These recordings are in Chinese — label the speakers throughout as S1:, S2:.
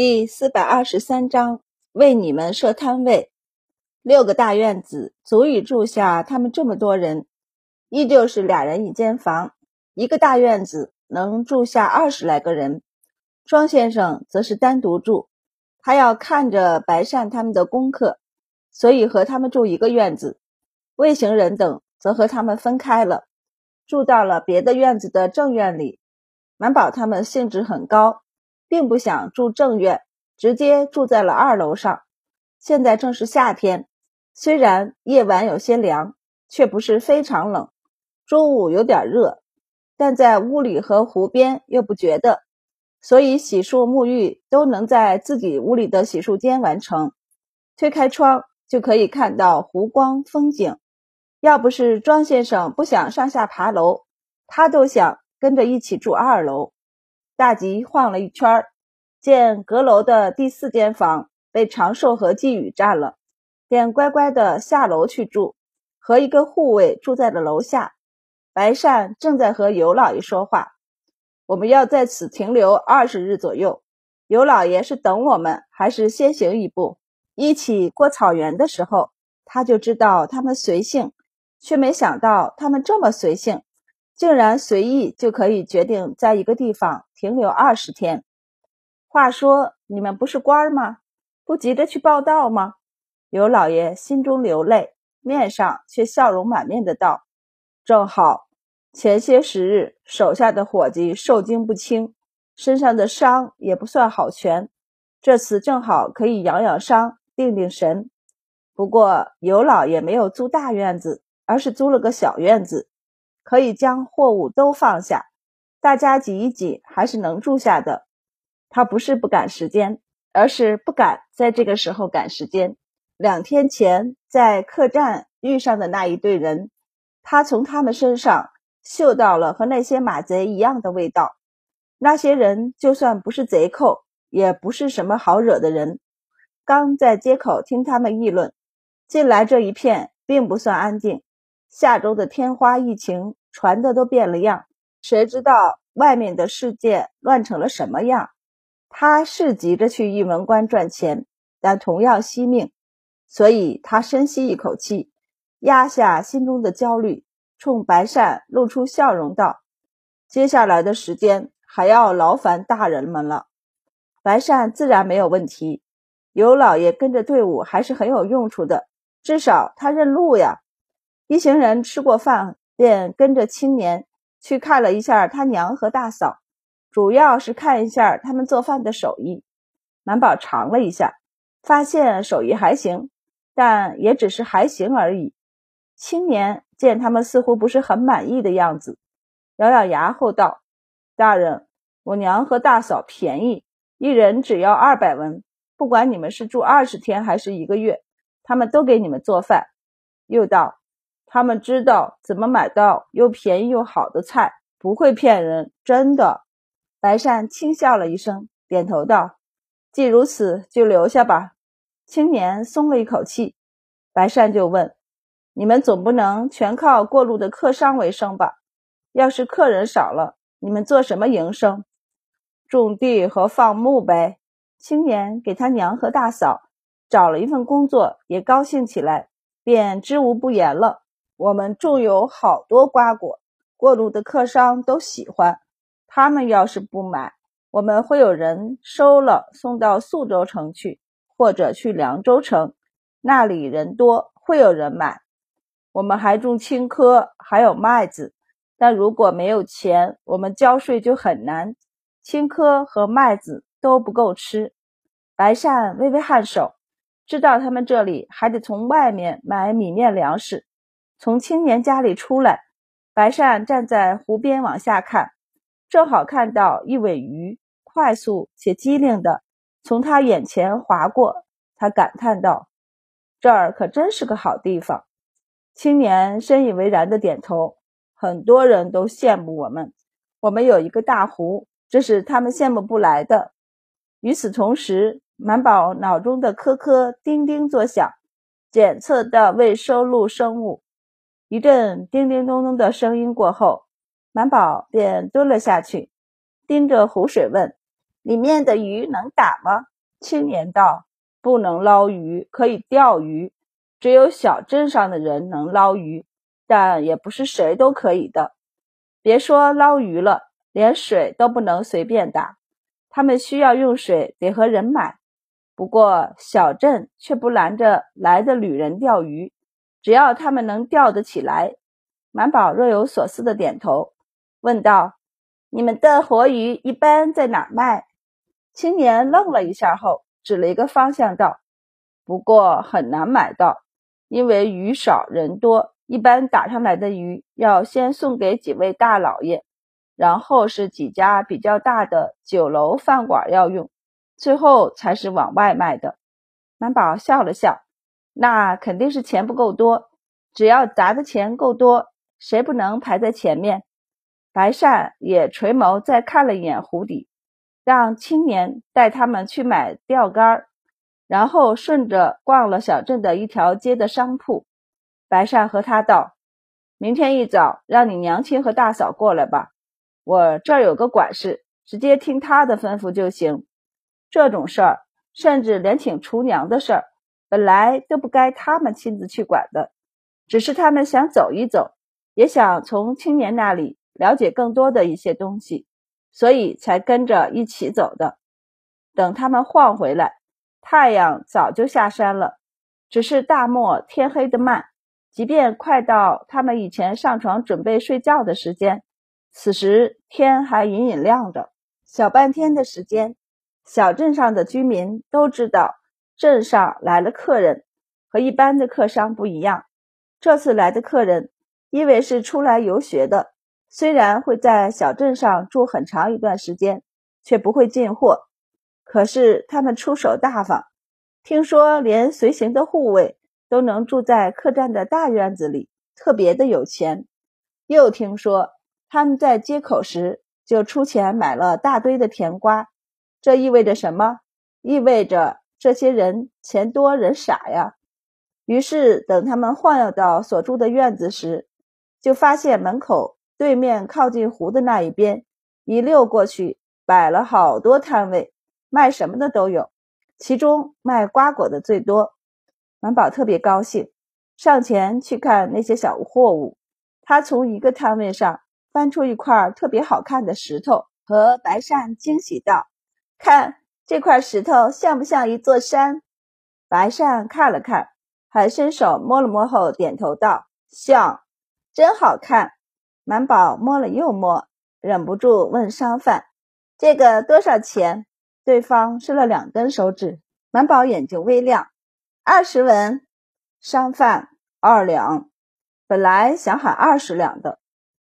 S1: 第四百二十三章，为你们设摊位。六个大院子足以住下他们这么多人，依旧是俩人一间房。一个大院子能住下二十来个人。庄先生则是单独住，他要看着白善他们的功课，所以和他们住一个院子。魏行人等则和他们分开了，住到了别的院子的正院里。满宝他们兴致很高。并不想住正院，直接住在了二楼上。现在正是夏天，虽然夜晚有些凉，却不是非常冷。中午有点热，但在屋里和湖边又不觉得，所以洗漱沐浴都能在自己屋里的洗漱间完成。推开窗就可以看到湖光风景。要不是庄先生不想上下爬楼，他都想跟着一起住二楼。大吉晃了一圈，见阁楼的第四间房被长寿和季雨占了，便乖乖的下楼去住，和一个护卫住在了楼下。白善正在和尤老爷说话：“我们要在此停留二十日左右。尤老爷是等我们，还是先行一步？”一起过草原的时候，他就知道他们随性，却没想到他们这么随性。竟然随意就可以决定在一个地方停留二十天。话说你们不是官儿吗？不急着去报道吗？尤老爷心中流泪，面上却笑容满面的道：“正好，前些时日手下的伙计受惊不轻，身上的伤也不算好全，这次正好可以养养伤，定定神。不过尤老爷没有租大院子，而是租了个小院子。”可以将货物都放下，大家挤一挤还是能住下的。他不是不赶时间，而是不敢在这个时候赶时间。两天前在客栈遇上的那一队人，他从他们身上嗅到了和那些马贼一样的味道。那些人就算不是贼寇，也不是什么好惹的人。刚在街口听他们议论，进来这一片并不算安静。下周的天花疫情传的都变了样，谁知道外面的世界乱成了什么样？他是急着去玉门关赚钱，但同样惜命，所以他深吸一口气，压下心中的焦虑，冲白善露出笑容道：“接下来的时间还要劳烦大人们了。”白善自然没有问题，尤老爷跟着队伍还是很有用处的，至少他认路呀。一行人吃过饭，便跟着青年去看了一下他娘和大嫂，主要是看一下他们做饭的手艺。满宝尝了一下，发现手艺还行，但也只是还行而已。青年见他们似乎不是很满意的样子，咬咬牙后道：“大人，我娘和大嫂便宜，一人只要二百文，不管你们是住二十天还是一个月，他们都给你们做饭。”又道。他们知道怎么买到又便宜又好的菜，不会骗人，真的。白善轻笑了一声，点头道：“既如此，就留下吧。”青年松了一口气。白善就问：“你们总不能全靠过路的客商为生吧？要是客人少了，你们做什么营生？种地和放牧呗。”青年给他娘和大嫂找了一份工作，也高兴起来，便知无不言了。我们种有好多瓜果，过路的客商都喜欢。他们要是不买，我们会有人收了送到宿州城去，或者去凉州城，那里人多，会有人买。我们还种青稞，还有麦子。但如果没有钱，我们交税就很难。青稞和麦子都不够吃。白善微微颔首，知道他们这里还得从外面买米面粮食。从青年家里出来，白善站在湖边往下看，正好看到一尾鱼快速且机灵的从他眼前划过。他感叹道：“这儿可真是个好地方。”青年深以为然的点头。很多人都羡慕我们，我们有一个大湖，这是他们羡慕不来的。与此同时，满宝脑中的颗颗叮叮作响，检测到未收录生物。一阵叮叮咚咚的声音过后，满宝便蹲了下去，盯着湖水问：“里面的鱼能打吗？
S2: 青年道：“不能捞鱼，可以钓鱼。只有小镇上的人能捞鱼，但也不是谁都可以的。别说捞鱼了，连水都不能随便打。他们需要用水，得和人买。不过小镇却不拦着来的旅人钓鱼，只要他们能钓得起来。”满宝若有所思的点头，问道：“你们的活鱼一般在哪卖？”
S1: 青年愣了一下后，指了一个方向道：“
S2: 不过很难买到，因为鱼少人多，一般打上来的鱼要先送给几位大老爷，然后是几家比较大的酒楼饭馆要用，最后才是往外卖的。”
S1: 满宝笑了笑：“那肯定是钱不够多，只要砸的钱够多，谁不能排在前面？”
S2: 白善也垂眸再看了一眼湖底。让青年带他们去买钓竿，然后顺着逛了小镇的一条街的商铺。白善和他道：“明天一早让你娘亲和大嫂过来吧，我这儿有个管事，直接听他的吩咐就行。这种事儿，甚至连请厨娘的事儿，本来都不该他们亲自去管的。只是他们想走一走，也想从青年那里了解更多的一些东西。”所以才跟着一起走的。等他们晃回来，太阳早就下山了。只是大漠天黑的慢，即便快到他们以前上床准备睡觉的时间，此时天还隐隐亮着。小半天的时间，小镇上的居民都知道镇上来了客人，和一般的客商不一样。这次来的客人，因为是出来游学的。虽然会在小镇上住很长一段时间，却不会进货。可是他们出手大方，听说连随行的护卫都能住在客栈的大院子里，特别的有钱。又听说他们在街口时就出钱买了大堆的甜瓜，这意味着什么？意味着这些人钱多人傻呀。于是等他们晃悠到所住的院子时，就发现门口。对面靠近湖的那一边，一溜过去，摆了好多摊位，卖什么的都有，其中卖瓜果的最多。满宝特别高兴，上前去看那些小货物。他从一个摊位上翻出一块特别好看的石头，和白善惊喜道：“看这块石头像不像一座山？”白善看了看，还伸手摸了摸后点头道：“像，真好看。”满宝摸了又摸，忍不住问商贩：“这个多少钱？”对方伸了两根手指。满宝眼睛微亮：“二十文。”商贩：“二两。”本来想喊二十两的，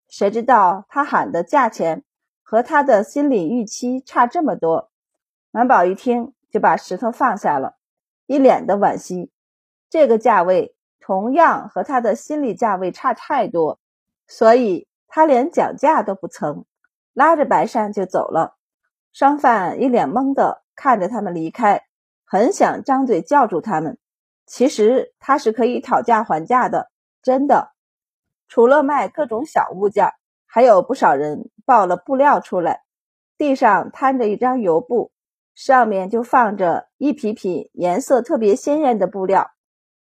S2: 谁知道他喊的价钱和他的心理预期差这么多。满宝一听就把石头放下了，一脸的惋惜。这个价位同样和他的心理价位差太多，所以。他连讲价都不曾，拉着白善就走了。商贩一脸懵的看着他们离开，很想张嘴叫住他们。其实他是可以讨价还价的，真的。除了卖各种小物件，还有不少人抱了布料出来，地上摊着一张油布，上面就放着一匹匹颜色特别鲜艳的布料，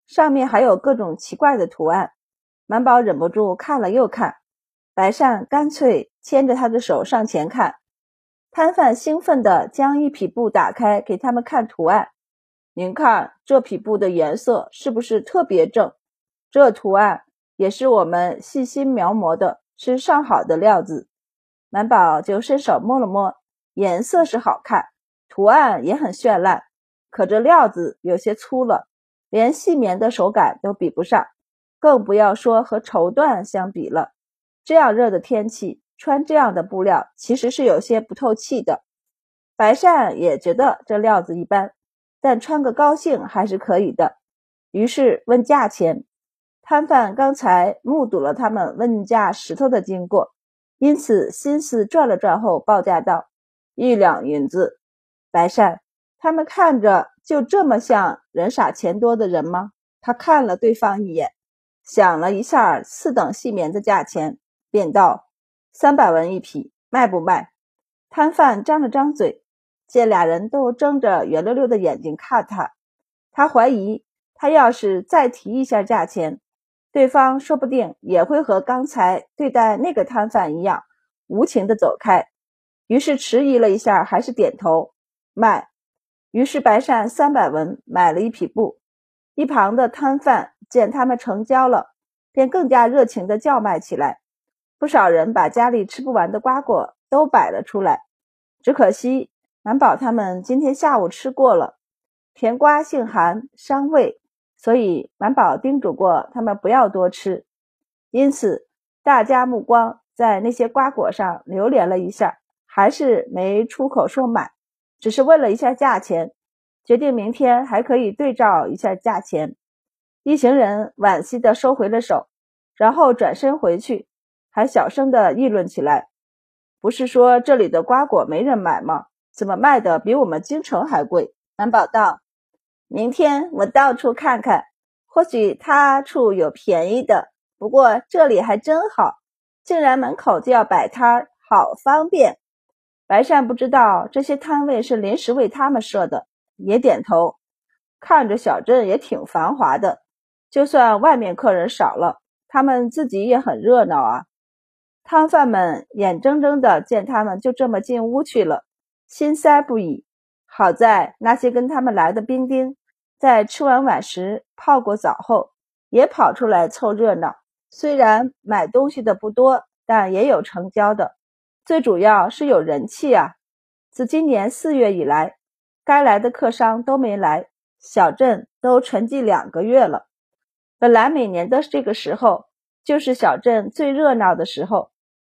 S2: 上面还有各种奇怪的图案。满宝忍不住看了又看。白善干脆牵着他的手上前看，摊贩兴奋地将一匹布打开，给他们看图案。您看这匹布的颜色是不是特别正？这图案也是我们细心描摹的，是上好的料子。满宝就伸手摸了摸，颜色是好看，图案也很绚烂，可这料子有些粗了，连细棉的手感都比不上，更不要说和绸缎相比了。这样热的天气，穿这样的布料其实是有些不透气的。白善也觉得这料子一般，但穿个高兴还是可以的。于是问价钱，摊贩刚才目睹了他们问价石头的经过，因此心思转了转后报价道：“一两银子。”白善他们看着就这么像人傻钱多的人吗？他看了对方一眼，想了一下四等细棉的价钱。便道：“三百文一匹，卖不卖？”摊贩张了张嘴，见俩人都睁着圆溜溜的眼睛看他，他怀疑他要是再提一下价钱，对方说不定也会和刚才对待那个摊贩一样无情的走开。于是迟疑了一下，还是点头卖。于是白善三百文买了一匹布。一旁的摊贩见他们成交了，便更加热情地叫卖起来。不少人把家里吃不完的瓜果都摆了出来，只可惜满宝他们今天下午吃过了。甜瓜性寒伤胃，所以满宝叮嘱过他们不要多吃。因此，大家目光在那些瓜果上流连了一下，还是没出口说买，只是问了一下价钱。决定明天还可以对照一下价钱。一行人惋惜地收回了手，然后转身回去，还小声地议论起来：“不是说这里的瓜果没人买吗？怎么卖的比我们京城还贵？”南宝道：“明天我到处看看，或许他处有便宜的。不过这里还真好，竟然门口就要摆摊儿，好方便。”白善不知道这些摊位是临时为他们设的。也点头，看着小镇也挺繁华的。就算外面客人少了，他们自己也很热闹啊。摊贩们眼睁睁的见他们就这么进屋去了，心塞不已。好在那些跟他们来的兵丁，在吃完晚食、泡过澡后，也跑出来凑热闹。虽然买东西的不多，但也有成交的。最主要是有人气啊！自今年四月以来。该来的客商都没来，小镇都沉寂两个月了。本来每年的这个时候就是小镇最热闹的时候，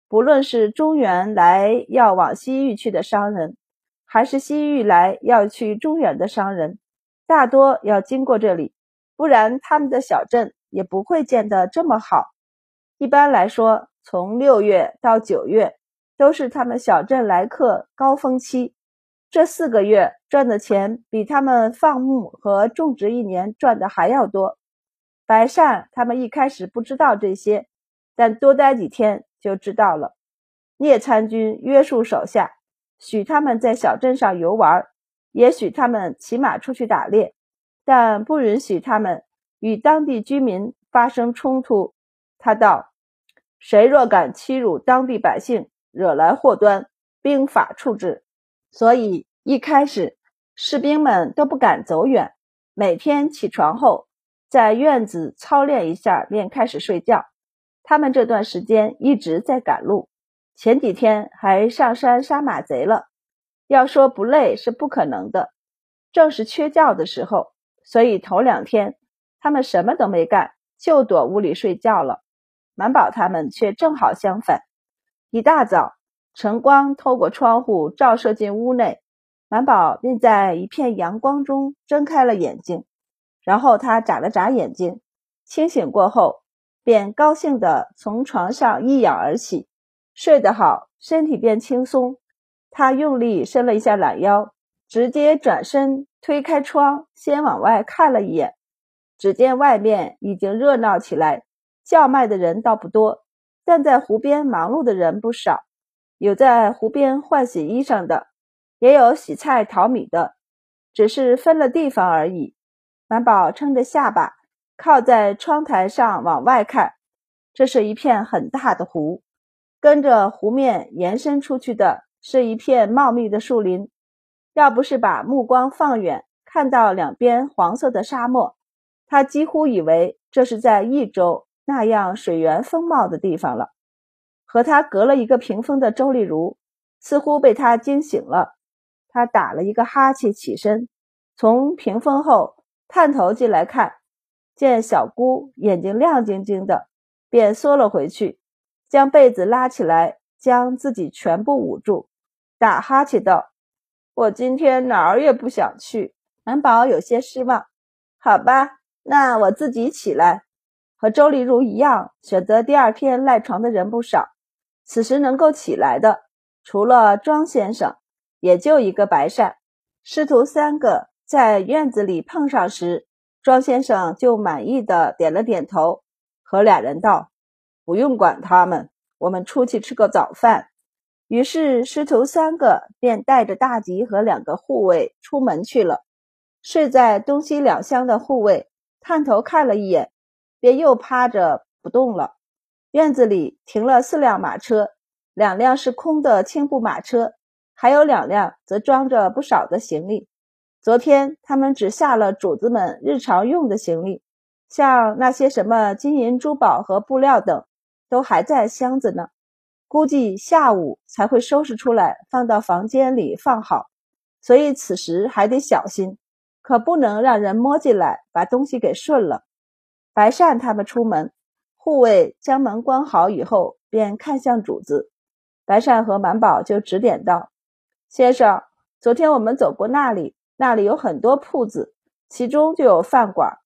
S2: 不论是中原来要往西域去的商人，还是西域来要去中原的商人，大多要经过这里，不然他们的小镇也不会建得这么好。一般来说，从六月到九月都是他们小镇来客高峰期。这四个月赚的钱比他们放牧和种植一年赚的还要多。白善他们一开始不知道这些，但多待几天就知道了。聂参军约束手下，许他们在小镇上游玩，也许他们骑马出去打猎，但不允许他们与当地居民发生冲突。他道：“谁若敢欺辱当地百姓，惹来祸端，兵法处置。”所以一开始，士兵们都不敢走远。每天起床后，在院子操练一下，便开始睡觉。他们这段时间一直在赶路，前几天还上山杀马贼了。要说不累是不可能的，正是缺觉的时候，所以头两天他们什么都没干，就躲屋里睡觉了。满宝他们却正好相反，一大早。晨光透过窗户照射进屋内，满宝便在一片阳光中睁开了眼睛。然后他眨了眨眼睛，清醒过后，便高兴地从床上一仰而起。睡得好，身体变轻松。他用力伸了一下懒腰，直接转身推开窗，先往外看了一眼。只见外面已经热闹起来，叫卖的人倒不多，但在湖边忙碌的人不少。有在湖边换洗衣裳的，也有洗菜淘米的，只是分了地方而已。满宝撑着下巴，靠在窗台上往外看，这是一片很大的湖，跟着湖面延伸出去的是一片茂密的树林。要不是把目光放远，看到两边黄色的沙漠，他几乎以为这是在益州那样水源丰茂的地方了。和他隔了一个屏风的周丽如，似乎被他惊醒了。他打了一个哈欠，起身，从屏风后探头进来看，见小姑眼睛亮晶晶的，便缩了回去，将被子拉起来，将自己全部捂住，打哈欠道：“我今天哪儿也不想去。”满宝有些失望。好吧，那我自己起来。和周丽如一样，选择第二天赖床的人不少。此时能够起来的，除了庄先生，也就一个白善。师徒三个在院子里碰上时，庄先生就满意的点了点头，和俩人道：“不用管他们，我们出去吃个早饭。”于是师徒三个便带着大吉和两个护卫出门去了。睡在东西两厢的护卫探头看了一眼，便又趴着不动了。院子里停了四辆马车，两辆是空的青布马车，还有两辆则装着不少的行李。昨天他们只下了主子们日常用的行李，像那些什么金银珠宝和布料等，都还在箱子呢。估计下午才会收拾出来，放到房间里放好，所以此时还得小心，可不能让人摸进来把东西给顺了。白善他们出门，护卫将门关好以后，便看向主子。白善和满宝就指点道：“先生，昨天我们走过那里，那里有很多铺子，其中就有饭馆。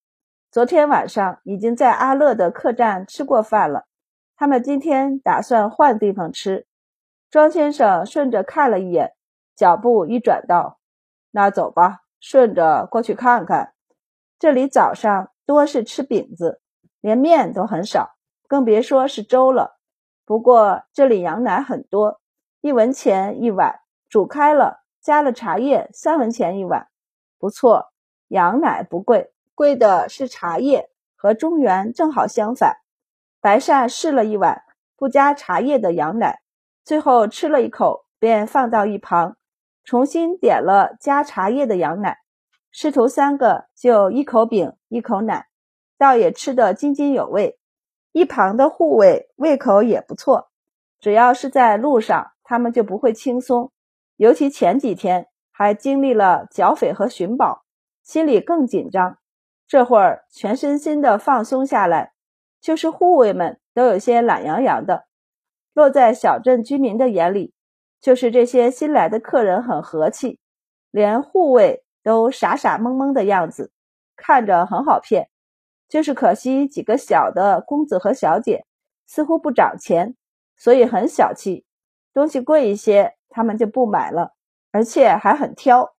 S2: 昨天晚上已经在阿乐的客栈吃过饭了。”他们今天打算换地方吃。庄先生顺着看了一眼，脚步一转道：“那走吧，顺着过去看看。这里早上多是吃饼子，连面都很少，更别说是粥了。不过这里羊奶很多，一文钱一碗，煮开了加了茶叶，三文钱一碗，不错。羊奶不贵，贵的是茶叶，和中原正好相反。”白善试了一碗不加茶叶的羊奶，最后吃了一口，便放到一旁，重新点了加茶叶的羊奶。师徒三个就一口饼一口奶，倒也吃得津津有味。一旁的护卫胃口也不错，只要是在路上，他们就不会轻松。尤其前几天还经历了剿匪和寻宝，心里更紧张。这会儿全身心的放松下来。就是护卫们都有些懒洋洋的，落在小镇居民的眼里，就是这些新来的客人很和气，连护卫都傻傻懵懵的样子，看着很好骗。就是可惜几个小的公子和小姐似乎不长钱，所以很小气，东西贵一些他们就不买了，而且还很挑。